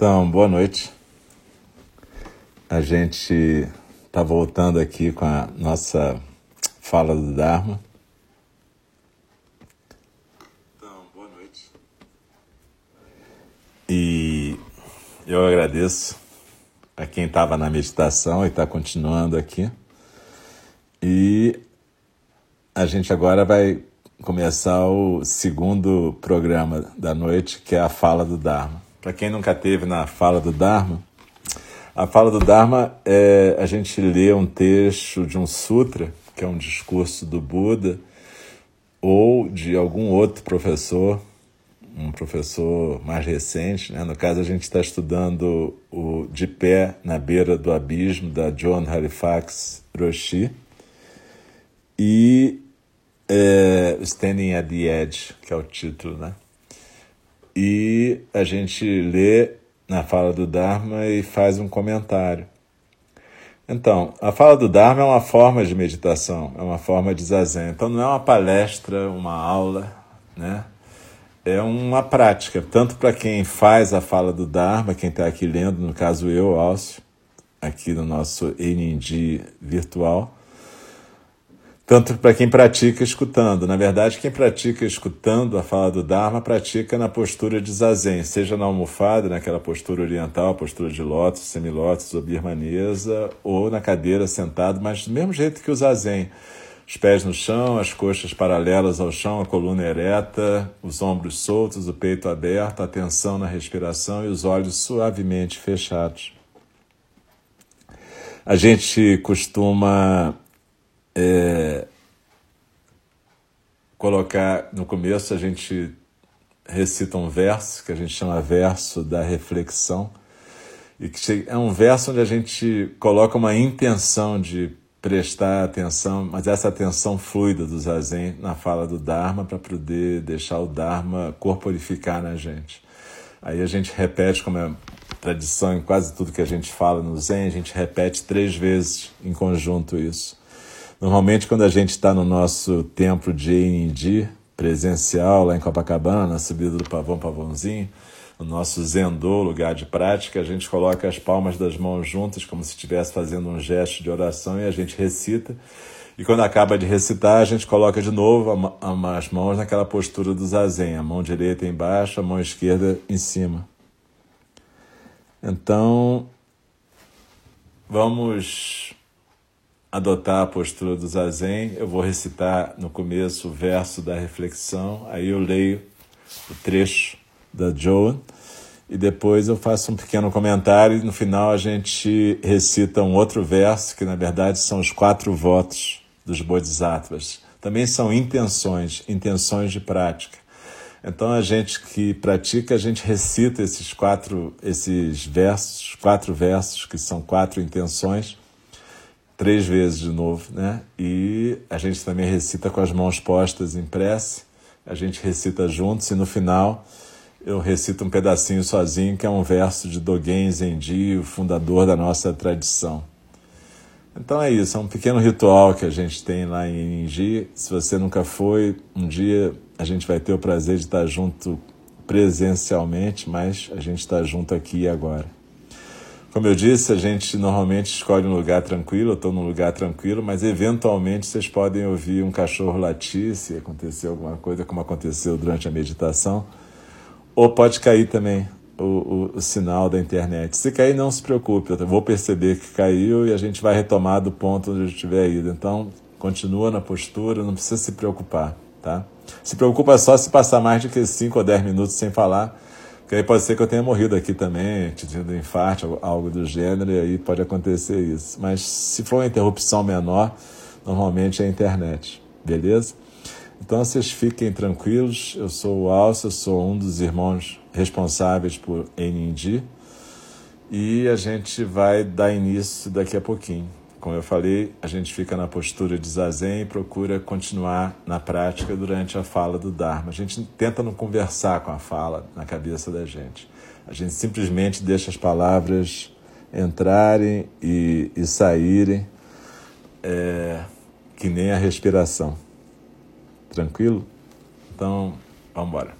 Então, boa noite. A gente está voltando aqui com a nossa fala do Dharma. Então, boa noite. E eu agradeço a quem estava na meditação e está continuando aqui. E a gente agora vai começar o segundo programa da noite, que é a fala do Dharma. Para quem nunca teve na fala do Dharma, a fala do Dharma é a gente lê um texto de um sutra, que é um discurso do Buda, ou de algum outro professor, um professor mais recente. Né? No caso, a gente está estudando o De Pé na Beira do Abismo, da John Halifax Roshi. E é, Standing at the Edge, que é o título, né? E a gente lê na fala do Dharma e faz um comentário. Então, a fala do Dharma é uma forma de meditação, é uma forma de zazen. Então, não é uma palestra, uma aula, né? É uma prática, tanto para quem faz a fala do Dharma, quem está aqui lendo, no caso eu, Alcio, aqui no nosso NND virtual, tanto para quem pratica escutando. Na verdade, quem pratica escutando a fala do Dharma pratica na postura de zazen, seja na almofada, naquela postura oriental, postura de lótus, semilótus ou birmanesa, ou na cadeira sentado, mas do mesmo jeito que o zazen. Os pés no chão, as coxas paralelas ao chão, a coluna ereta, os ombros soltos, o peito aberto, atenção na respiração e os olhos suavemente fechados. A gente costuma é, colocar no começo a gente recita um verso que a gente chama verso da reflexão e que é um verso onde a gente coloca uma intenção de prestar atenção, mas essa atenção fluida do zazen na fala do Dharma para poder deixar o Dharma corporificar na gente. Aí a gente repete, como é tradição em quase tudo que a gente fala no Zen, a gente repete três vezes em conjunto isso. Normalmente, quando a gente está no nosso templo de Enindi, presencial, lá em Copacabana, na subida do Pavão Pavãozinho, no nosso Zendô, lugar de prática, a gente coloca as palmas das mãos juntas, como se estivesse fazendo um gesto de oração, e a gente recita. E quando acaba de recitar, a gente coloca de novo as mãos naquela postura do zazen, a mão direita embaixo, a mão esquerda em cima. Então, vamos adotar a postura do zazen, eu vou recitar no começo o verso da reflexão, aí eu leio o trecho da Joan e depois eu faço um pequeno comentário e no final a gente recita um outro verso, que na verdade são os quatro votos dos Bodhisattvas. Também são intenções, intenções de prática. Então a gente que pratica, a gente recita esses quatro, esses versos, quatro versos que são quatro intenções três vezes de novo, né? E a gente também recita com as mãos postas em prece, a gente recita juntos e no final eu recito um pedacinho sozinho, que é um verso de Dogen Zenji, o fundador da nossa tradição. Então é isso, é um pequeno ritual que a gente tem lá em Inji. Se você nunca foi, um dia a gente vai ter o prazer de estar junto presencialmente, mas a gente está junto aqui e agora. Como eu disse, a gente normalmente escolhe um lugar tranquilo, eu estou num lugar tranquilo, mas eventualmente vocês podem ouvir um cachorro latir se acontecer alguma coisa, como aconteceu durante a meditação, ou pode cair também o, o, o sinal da internet. Se cair, não se preocupe, eu vou perceber que caiu e a gente vai retomar do ponto onde eu estiver ido. Então, continua na postura, não precisa se preocupar, tá? Se preocupa só se passar mais de que 5 ou 10 minutos sem falar, porque aí pode ser que eu tenha morrido aqui também, tido infarto, algo do gênero, e aí pode acontecer isso. Mas se for uma interrupção menor, normalmente é a internet, beleza? Então vocês fiquem tranquilos, eu sou o Alcio, eu sou um dos irmãos responsáveis por NND e a gente vai dar início daqui a pouquinho. Como eu falei, a gente fica na postura de zazen e procura continuar na prática durante a fala do Dharma. A gente tenta não conversar com a fala na cabeça da gente. A gente simplesmente deixa as palavras entrarem e, e saírem, é, que nem a respiração. Tranquilo? Então, vamos embora.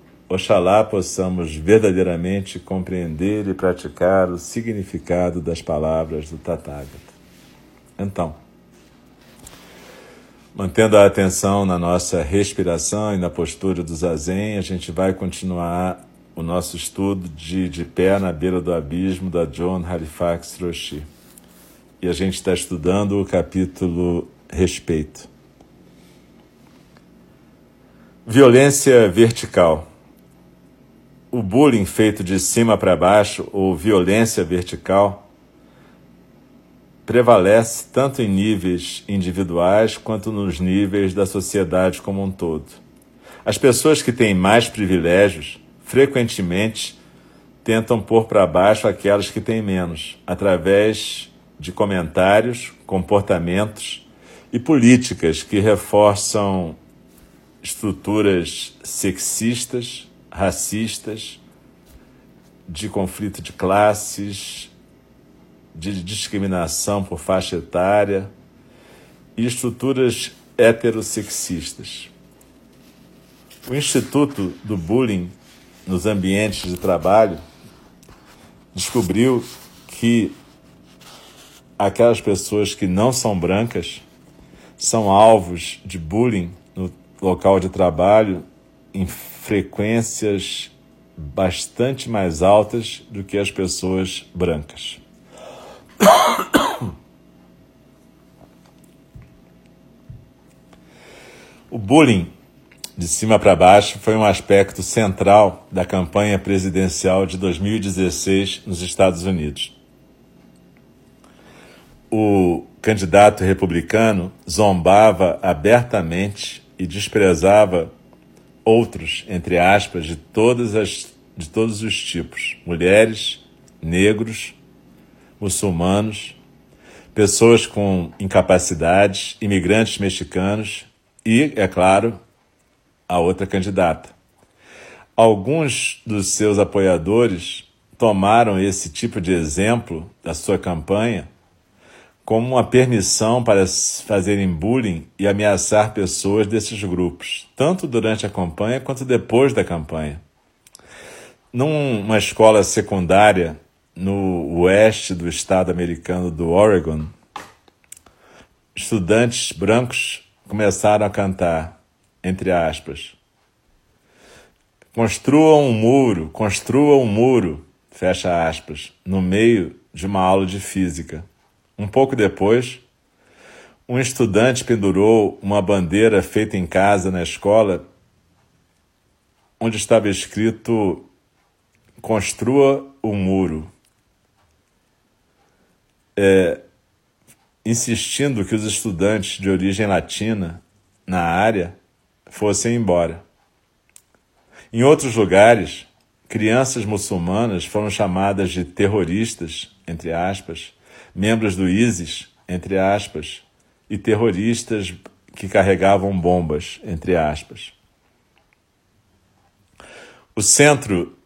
Oxalá possamos verdadeiramente compreender e praticar o significado das palavras do Tathagata. Então, mantendo a atenção na nossa respiração e na postura do zazen, a gente vai continuar o nosso estudo de De Pé na Beira do Abismo, da John Halifax Roshi. E a gente está estudando o capítulo Respeito. Violência vertical. O bullying feito de cima para baixo, ou violência vertical, prevalece tanto em níveis individuais quanto nos níveis da sociedade como um todo. As pessoas que têm mais privilégios frequentemente tentam pôr para baixo aquelas que têm menos, através de comentários, comportamentos e políticas que reforçam estruturas sexistas, racistas, de conflito de classes, de discriminação por faixa etária e estruturas heterossexistas. O Instituto do Bullying nos ambientes de trabalho, descobriu que aquelas pessoas que não são brancas são alvos de bullying no local de trabalho em frequências bastante mais altas do que as pessoas brancas. O bullying de cima para baixo foi um aspecto central da campanha presidencial de 2016 nos Estados Unidos. O candidato republicano zombava abertamente e desprezava outros, entre aspas, de todas as de todos os tipos: mulheres, negros, muçulmanos, pessoas com incapacidades, imigrantes mexicanos e, é claro, a outra candidata. Alguns dos seus apoiadores tomaram esse tipo de exemplo da sua campanha como uma permissão para fazerem bullying e ameaçar pessoas desses grupos, tanto durante a campanha quanto depois da campanha. Numa escola secundária no oeste do estado americano do Oregon, estudantes brancos começaram a cantar entre aspas. Construa um muro, construa um muro, fecha aspas, no meio de uma aula de física. Um pouco depois, um estudante pendurou uma bandeira feita em casa na escola, onde estava escrito: Construa um muro. É, insistindo que os estudantes de origem latina na área fossem embora. Em outros lugares, crianças muçulmanas foram chamadas de terroristas, entre aspas, membros do ISIS, entre aspas, e terroristas que carregavam bombas, entre aspas. O Centro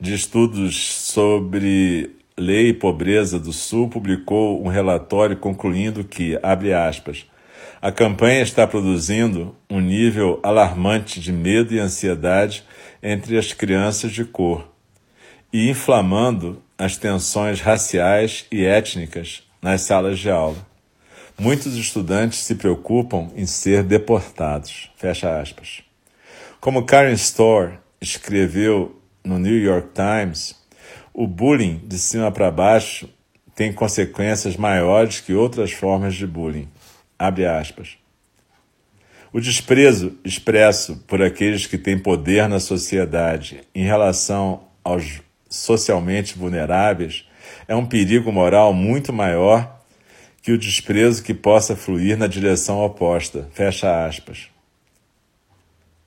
de Estudos sobre Lei e Pobreza do Sul publicou um relatório concluindo que, abre aspas, a campanha está produzindo um nível alarmante de medo e ansiedade entre as crianças de cor e inflamando as tensões raciais e étnicas nas salas de aula. Muitos estudantes se preocupam em ser deportados. Fecha aspas. Como Karen Storr escreveu no New York Times, o bullying de cima para baixo tem consequências maiores que outras formas de bullying. Abre aspas. O desprezo expresso por aqueles que têm poder na sociedade em relação aos socialmente vulneráveis é um perigo moral muito maior que o desprezo que possa fluir na direção oposta. Fecha aspas.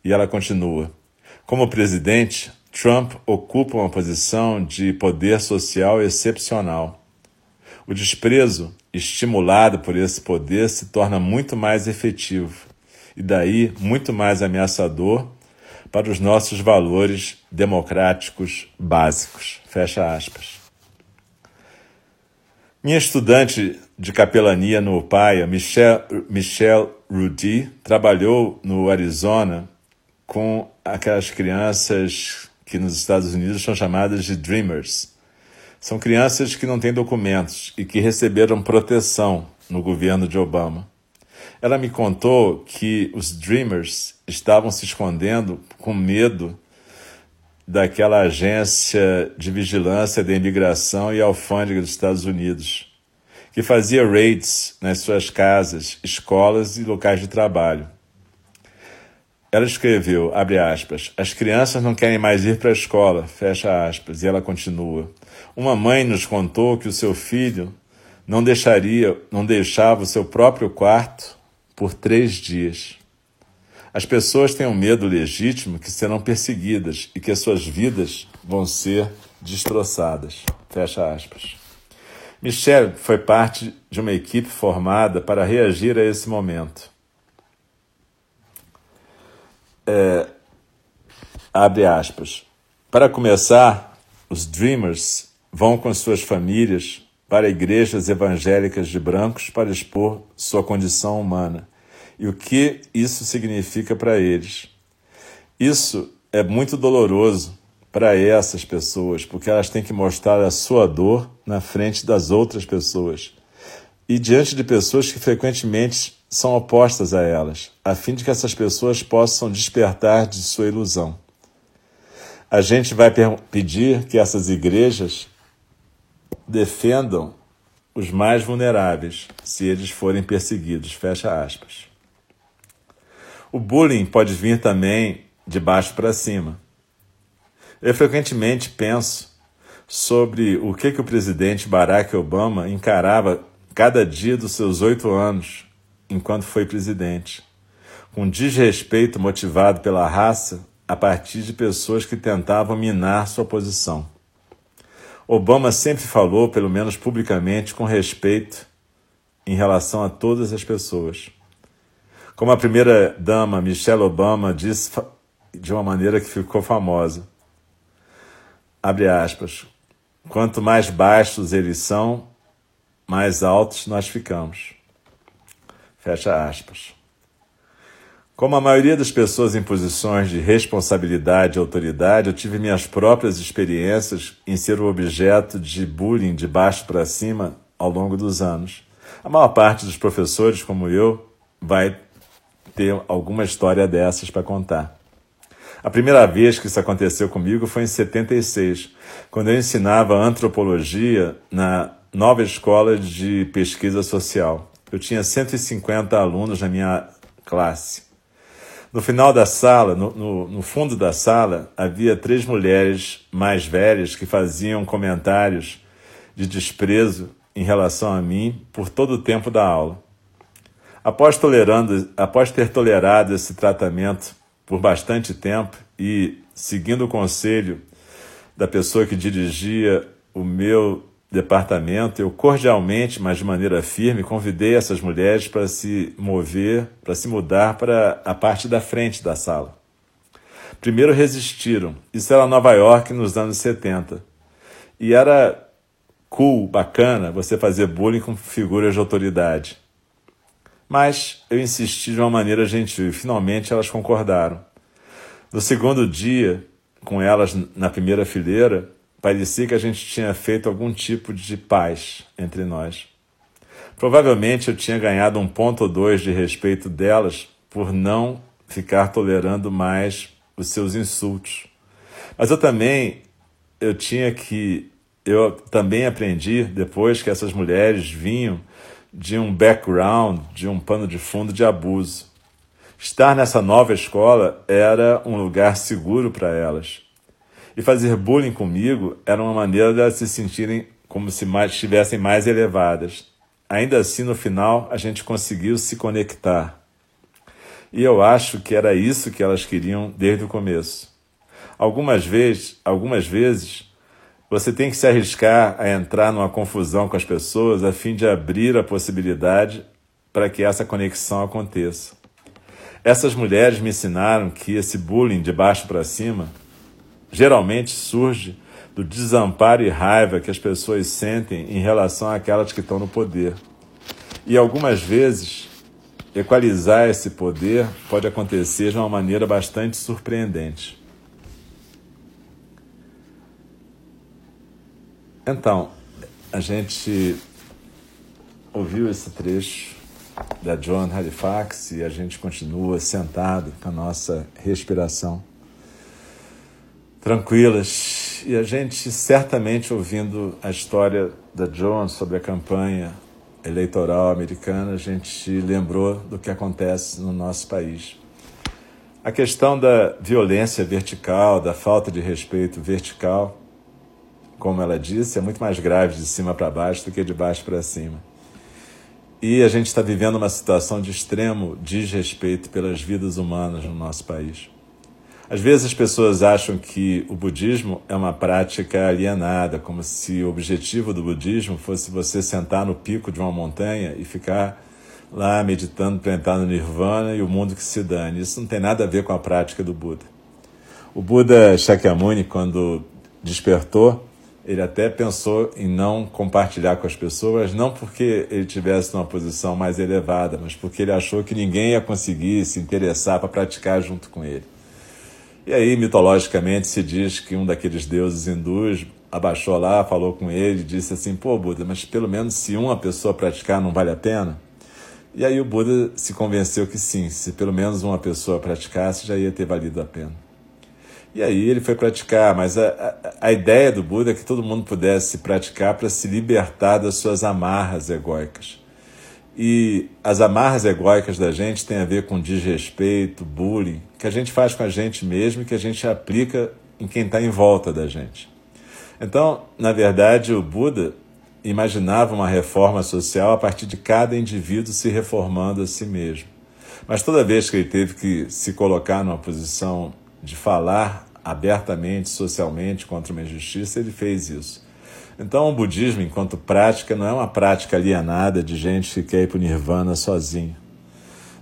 E ela continua. Como presidente, Trump ocupa uma posição de poder social excepcional. O desprezo estimulado por esse poder se torna muito mais efetivo e daí muito mais ameaçador para os nossos valores democráticos básicos. Fecha aspas. Minha estudante de capelania no Paia, Michelle, Michelle Rudy, trabalhou no Arizona com aquelas crianças que nos Estados Unidos são chamadas de Dreamers. São crianças que não têm documentos e que receberam proteção no governo de Obama. Ela me contou que os Dreamers estavam se escondendo com medo daquela agência de vigilância da imigração e alfândega dos Estados Unidos, que fazia raids nas suas casas, escolas e locais de trabalho. Ela escreveu, abre aspas, as crianças não querem mais ir para a escola, fecha aspas, e ela continua. Uma mãe nos contou que o seu filho não deixaria, não deixava o seu próprio quarto por três dias. As pessoas têm um medo legítimo que serão perseguidas e que as suas vidas vão ser destroçadas. Fecha aspas. Michelle foi parte de uma equipe formada para reagir a esse momento. É, abre aspas. Para começar, os Dreamers vão com suas famílias para igrejas evangélicas de brancos para expor sua condição humana e o que isso significa para eles. Isso é muito doloroso para essas pessoas, porque elas têm que mostrar a sua dor na frente das outras pessoas e diante de pessoas que frequentemente são opostas a elas, a fim de que essas pessoas possam despertar de sua ilusão. A gente vai pedir que essas igrejas defendam os mais vulneráveis, se eles forem perseguidos. Fecha aspas. O bullying pode vir também de baixo para cima. Eu frequentemente penso sobre o que, que o presidente Barack Obama encarava cada dia dos seus oito anos enquanto foi presidente, com desrespeito motivado pela raça a partir de pessoas que tentavam minar sua posição. Obama sempre falou, pelo menos publicamente, com respeito em relação a todas as pessoas. Como a primeira dama Michelle Obama disse de uma maneira que ficou famosa. Abre aspas. Quanto mais baixos eles são, mais altos nós ficamos. Fecha aspas. Como a maioria das pessoas em posições de responsabilidade e autoridade, eu tive minhas próprias experiências em ser o objeto de bullying de baixo para cima ao longo dos anos. A maior parte dos professores, como eu, vai ter alguma história dessas para contar. A primeira vez que isso aconteceu comigo foi em 76, quando eu ensinava antropologia na nova escola de pesquisa social. Eu tinha 150 alunos na minha classe. No final da sala, no, no, no, fundo da sala, havia três mulheres mais velhas que faziam comentários de desprezo em relação a mim por todo o tempo da aula. Após, tolerando, após ter tolerado esse tratamento por bastante tempo e seguindo o conselho da pessoa que dirigia o meu departamento, eu cordialmente, mas de maneira firme, convidei essas mulheres para se mover, para se mudar para a parte da frente da sala. Primeiro resistiram. Isso era Nova York nos anos 70. E era cool, bacana, você fazer bullying com figuras de autoridade. Mas eu insisti de uma maneira gentil e finalmente elas concordaram. No segundo dia, com elas na primeira fileira, parecia que a gente tinha feito algum tipo de paz entre nós. Provavelmente eu tinha ganhado um ponto ou dois de respeito delas por não ficar tolerando mais os seus insultos. Mas eu também eu tinha que eu também aprendi depois que essas mulheres vinham de um background, de um pano de fundo de abuso. Estar nessa nova escola era um lugar seguro para elas. E fazer bullying comigo era uma maneira de elas se sentirem como se mais, estivessem mais elevadas. Ainda assim, no final, a gente conseguiu se conectar. E eu acho que era isso que elas queriam desde o começo. Algumas vezes, algumas vezes, você tem que se arriscar a entrar numa confusão com as pessoas a fim de abrir a possibilidade para que essa conexão aconteça. Essas mulheres me ensinaram que esse bullying de baixo para cima geralmente surge do desamparo e raiva que as pessoas sentem em relação àquelas que estão no poder. E algumas vezes, equalizar esse poder pode acontecer de uma maneira bastante surpreendente. Então, a gente ouviu esse trecho da John Halifax e a gente continua sentado com a nossa respiração tranquilas e a gente certamente ouvindo a história da John sobre a campanha eleitoral americana, a gente lembrou do que acontece no nosso país. A questão da violência vertical, da falta de respeito vertical, como ela disse, é muito mais grave de cima para baixo do que de baixo para cima. E a gente está vivendo uma situação de extremo desrespeito pelas vidas humanas no nosso país. Às vezes as pessoas acham que o budismo é uma prática alienada, como se o objetivo do budismo fosse você sentar no pico de uma montanha e ficar lá meditando para entrar no nirvana e o mundo que se dane. Isso não tem nada a ver com a prática do Buda. O Buda Shakyamuni, quando despertou, ele até pensou em não compartilhar com as pessoas, não porque ele tivesse uma posição mais elevada, mas porque ele achou que ninguém ia conseguir se interessar para praticar junto com ele. E aí, mitologicamente, se diz que um daqueles deuses hindus abaixou lá, falou com ele e disse assim: pô, Buda, mas pelo menos se uma pessoa praticar não vale a pena? E aí o Buda se convenceu que sim, se pelo menos uma pessoa praticasse, já ia ter valido a pena. E aí ele foi praticar, mas a, a, a ideia do Buda é que todo mundo pudesse praticar para se libertar das suas amarras egóicas. E as amarras egóicas da gente têm a ver com desrespeito, bullying, que a gente faz com a gente mesmo e que a gente aplica em quem está em volta da gente. Então, na verdade, o Buda imaginava uma reforma social a partir de cada indivíduo se reformando a si mesmo. Mas toda vez que ele teve que se colocar numa posição de falar abertamente, socialmente contra uma injustiça, ele fez isso. Então, o budismo, enquanto prática, não é uma prática alienada de gente que quer ir para o nirvana sozinho.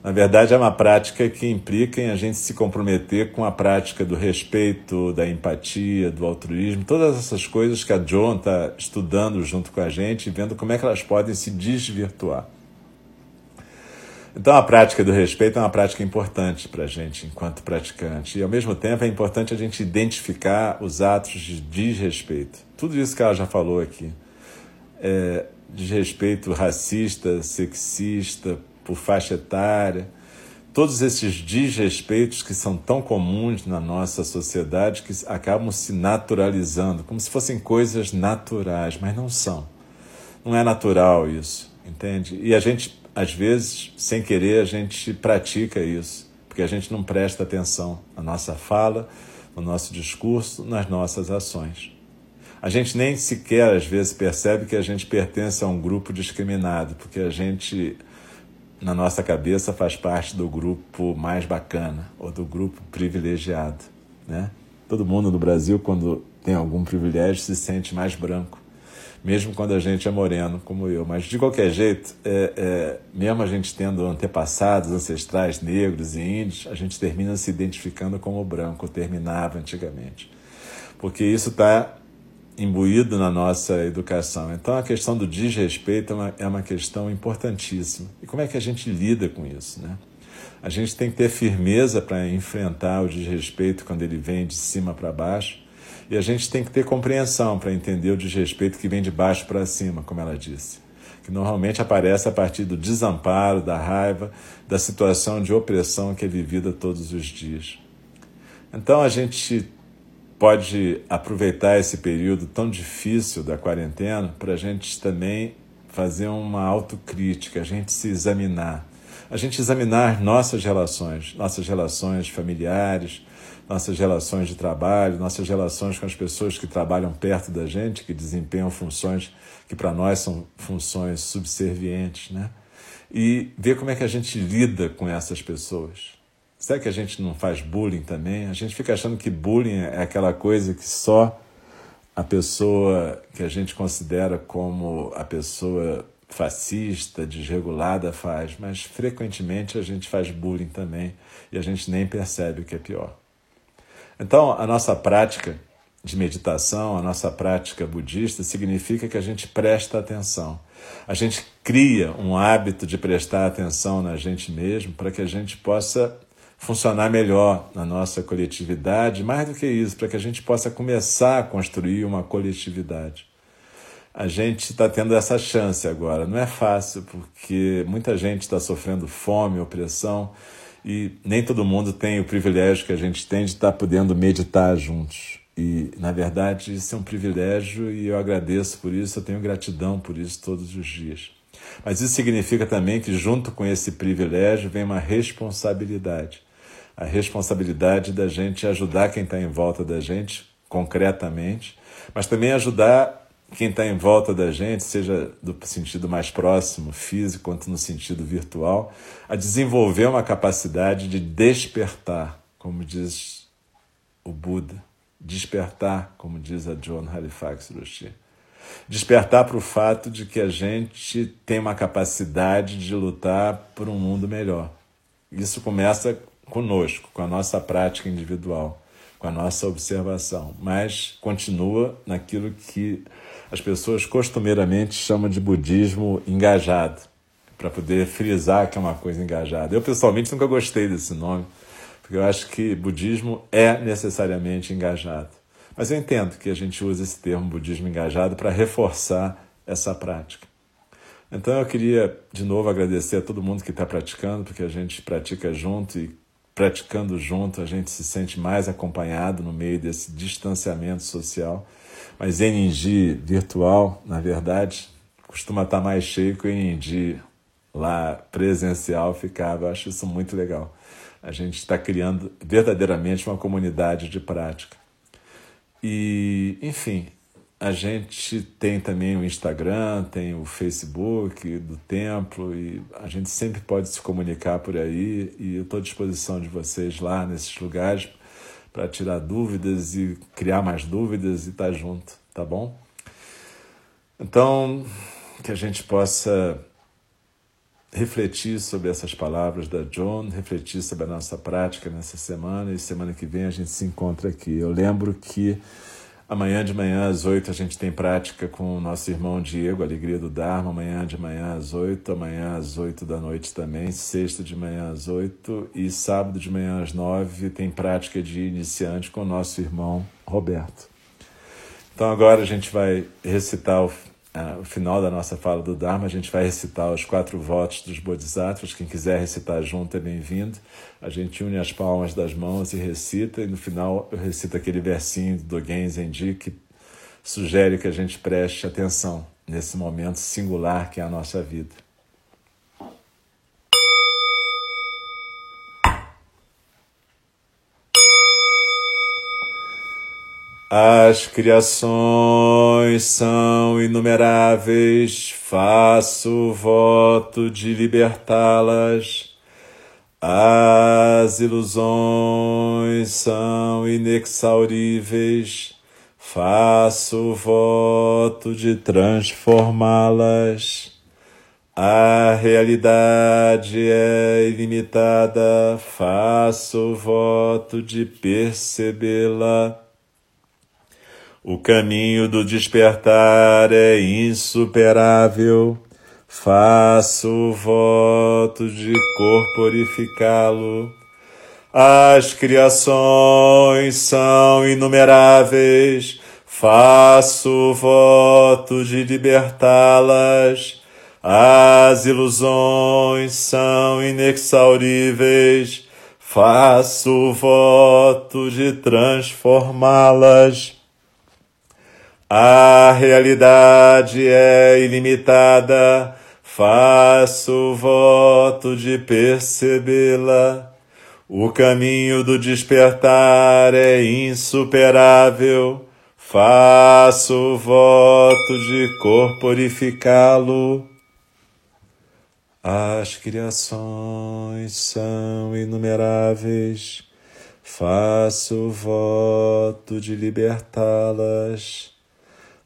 Na verdade, é uma prática que implica em a gente se comprometer com a prática do respeito, da empatia, do altruísmo, todas essas coisas que a John está estudando junto com a gente e vendo como é que elas podem se desvirtuar. Então, a prática do respeito é uma prática importante para a gente enquanto praticante. E, ao mesmo tempo, é importante a gente identificar os atos de desrespeito. Tudo isso que ela já falou aqui. É, desrespeito racista, sexista, por faixa etária. Todos esses desrespeitos que são tão comuns na nossa sociedade que acabam se naturalizando, como se fossem coisas naturais, mas não são. Não é natural isso, entende? E a gente às vezes, sem querer, a gente pratica isso, porque a gente não presta atenção na nossa fala, no nosso discurso, nas nossas ações. A gente nem sequer, às vezes, percebe que a gente pertence a um grupo discriminado, porque a gente, na nossa cabeça, faz parte do grupo mais bacana ou do grupo privilegiado. Né? Todo mundo no Brasil, quando tem algum privilégio, se sente mais branco mesmo quando a gente é moreno, como eu. Mas, de qualquer jeito, é, é, mesmo a gente tendo antepassados ancestrais negros e índios, a gente termina se identificando como branco, terminava antigamente. Porque isso está imbuído na nossa educação. Então, a questão do desrespeito é uma, é uma questão importantíssima. E como é que a gente lida com isso, né? A gente tem que ter firmeza para enfrentar o desrespeito quando ele vem de cima para baixo e a gente tem que ter compreensão para entender o desrespeito que vem de baixo para cima, como ela disse, que normalmente aparece a partir do desamparo, da raiva, da situação de opressão que é vivida todos os dias. Então a gente pode aproveitar esse período tão difícil da quarentena para a gente também fazer uma autocrítica, a gente se examinar. A gente examinar nossas relações, nossas relações familiares, nossas relações de trabalho, nossas relações com as pessoas que trabalham perto da gente, que desempenham funções que para nós são funções subservientes, né? E ver como é que a gente lida com essas pessoas. Será que a gente não faz bullying também? A gente fica achando que bullying é aquela coisa que só a pessoa que a gente considera como a pessoa fascista, desregulada faz, mas frequentemente a gente faz bullying também e a gente nem percebe o que é pior. Então, a nossa prática de meditação, a nossa prática budista, significa que a gente presta atenção. A gente cria um hábito de prestar atenção na gente mesmo para que a gente possa funcionar melhor na nossa coletividade, mais do que isso, para que a gente possa começar a construir uma coletividade. A gente está tendo essa chance agora. Não é fácil, porque muita gente está sofrendo fome, opressão, e nem todo mundo tem o privilégio que a gente tem de estar podendo meditar juntos. E, na verdade, isso é um privilégio e eu agradeço por isso, eu tenho gratidão por isso todos os dias. Mas isso significa também que, junto com esse privilégio, vem uma responsabilidade. A responsabilidade da gente ajudar quem está em volta da gente, concretamente, mas também ajudar quem está em volta da gente, seja do sentido mais próximo, físico, quanto no sentido virtual, a desenvolver uma capacidade de despertar, como diz o Buda. Despertar, como diz a John Halifax Roshi. Despertar para o fato de que a gente tem uma capacidade de lutar por um mundo melhor. Isso começa conosco, com a nossa prática individual, com a nossa observação, mas continua naquilo que as pessoas costumeiramente chamam de budismo engajado, para poder frisar que é uma coisa engajada. Eu, pessoalmente, nunca gostei desse nome, porque eu acho que budismo é necessariamente engajado. Mas eu entendo que a gente usa esse termo budismo engajado para reforçar essa prática. Então eu queria de novo agradecer a todo mundo que está praticando, porque a gente pratica junto e praticando junto a gente se sente mais acompanhado no meio desse distanciamento social. Mas Eningi virtual, na verdade, costuma estar mais cheio que o Eningi lá presencial ficava. Eu acho isso muito legal. A gente está criando verdadeiramente uma comunidade de prática. E, enfim, a gente tem também o Instagram, tem o Facebook do templo e a gente sempre pode se comunicar por aí e eu estou à disposição de vocês lá nesses lugares para tirar dúvidas e criar mais dúvidas e estar tá junto, tá bom? Então, que a gente possa refletir sobre essas palavras da John, refletir sobre a nossa prática nessa semana e semana que vem a gente se encontra aqui. Eu lembro que Amanhã de manhã às oito a gente tem prática com o nosso irmão Diego, Alegria do Dharma. Amanhã de manhã às oito, amanhã às oito da noite também. Sexta de manhã às oito e sábado de manhã às nove tem prática de iniciante com o nosso irmão Roberto. Então agora a gente vai recitar o ah, o final da nossa fala do Dharma, a gente vai recitar os quatro votos dos Bodhisattvas. Quem quiser recitar junto é bem-vindo. A gente une as palmas das mãos e recita, e no final eu recito aquele versinho do Dogen Zenji que sugere que a gente preste atenção nesse momento singular que é a nossa vida. As criações são inumeráveis, faço voto de libertá-las. As ilusões são inexauríveis, faço voto de transformá-las. A realidade é ilimitada, faço voto de percebê-la. O caminho do despertar é insuperável. Faço voto de corporificá-lo. As criações são inumeráveis. Faço voto de libertá-las. As ilusões são inexauríveis faço voto de transformá-las. A realidade é ilimitada, faço voto de percebê-la. O caminho do despertar é insuperável, faço voto de corporificá-lo. As criações são inumeráveis, faço voto de libertá-las.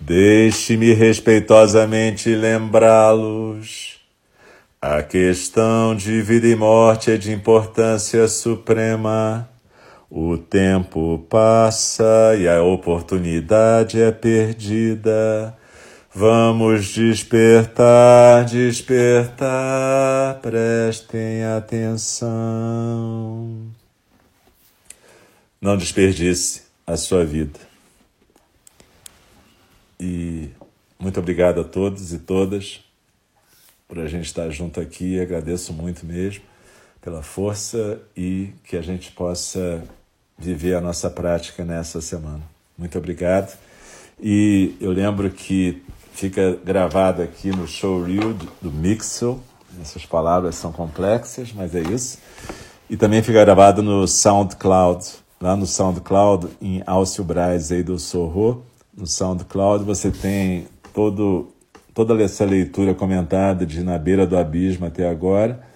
Deixe-me respeitosamente lembrá-los. A questão de vida e morte é de importância suprema. O tempo passa e a oportunidade é perdida. Vamos despertar, despertar, prestem atenção. Não desperdice a sua vida. E muito obrigado a todos e todas por a gente estar junto aqui. Agradeço muito mesmo pela força e que a gente possa viver a nossa prática nessa semana. Muito obrigado. E eu lembro que fica gravado aqui no showreel do Mixel. Essas palavras são complexas, mas é isso. E também fica gravado no SoundCloud. Lá no SoundCloud, em Alcio Braz aí do Sorro, no SoundCloud você tem todo, toda essa leitura comentada de Na Beira do Abismo até agora.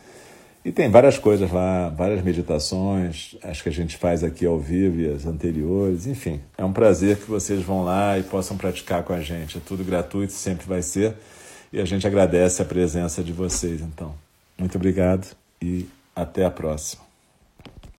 E tem várias coisas lá, várias meditações, acho que a gente faz aqui ao vivo e as anteriores, enfim. É um prazer que vocês vão lá e possam praticar com a gente. É tudo gratuito, sempre vai ser. E a gente agradece a presença de vocês, então. Muito obrigado e até a próxima.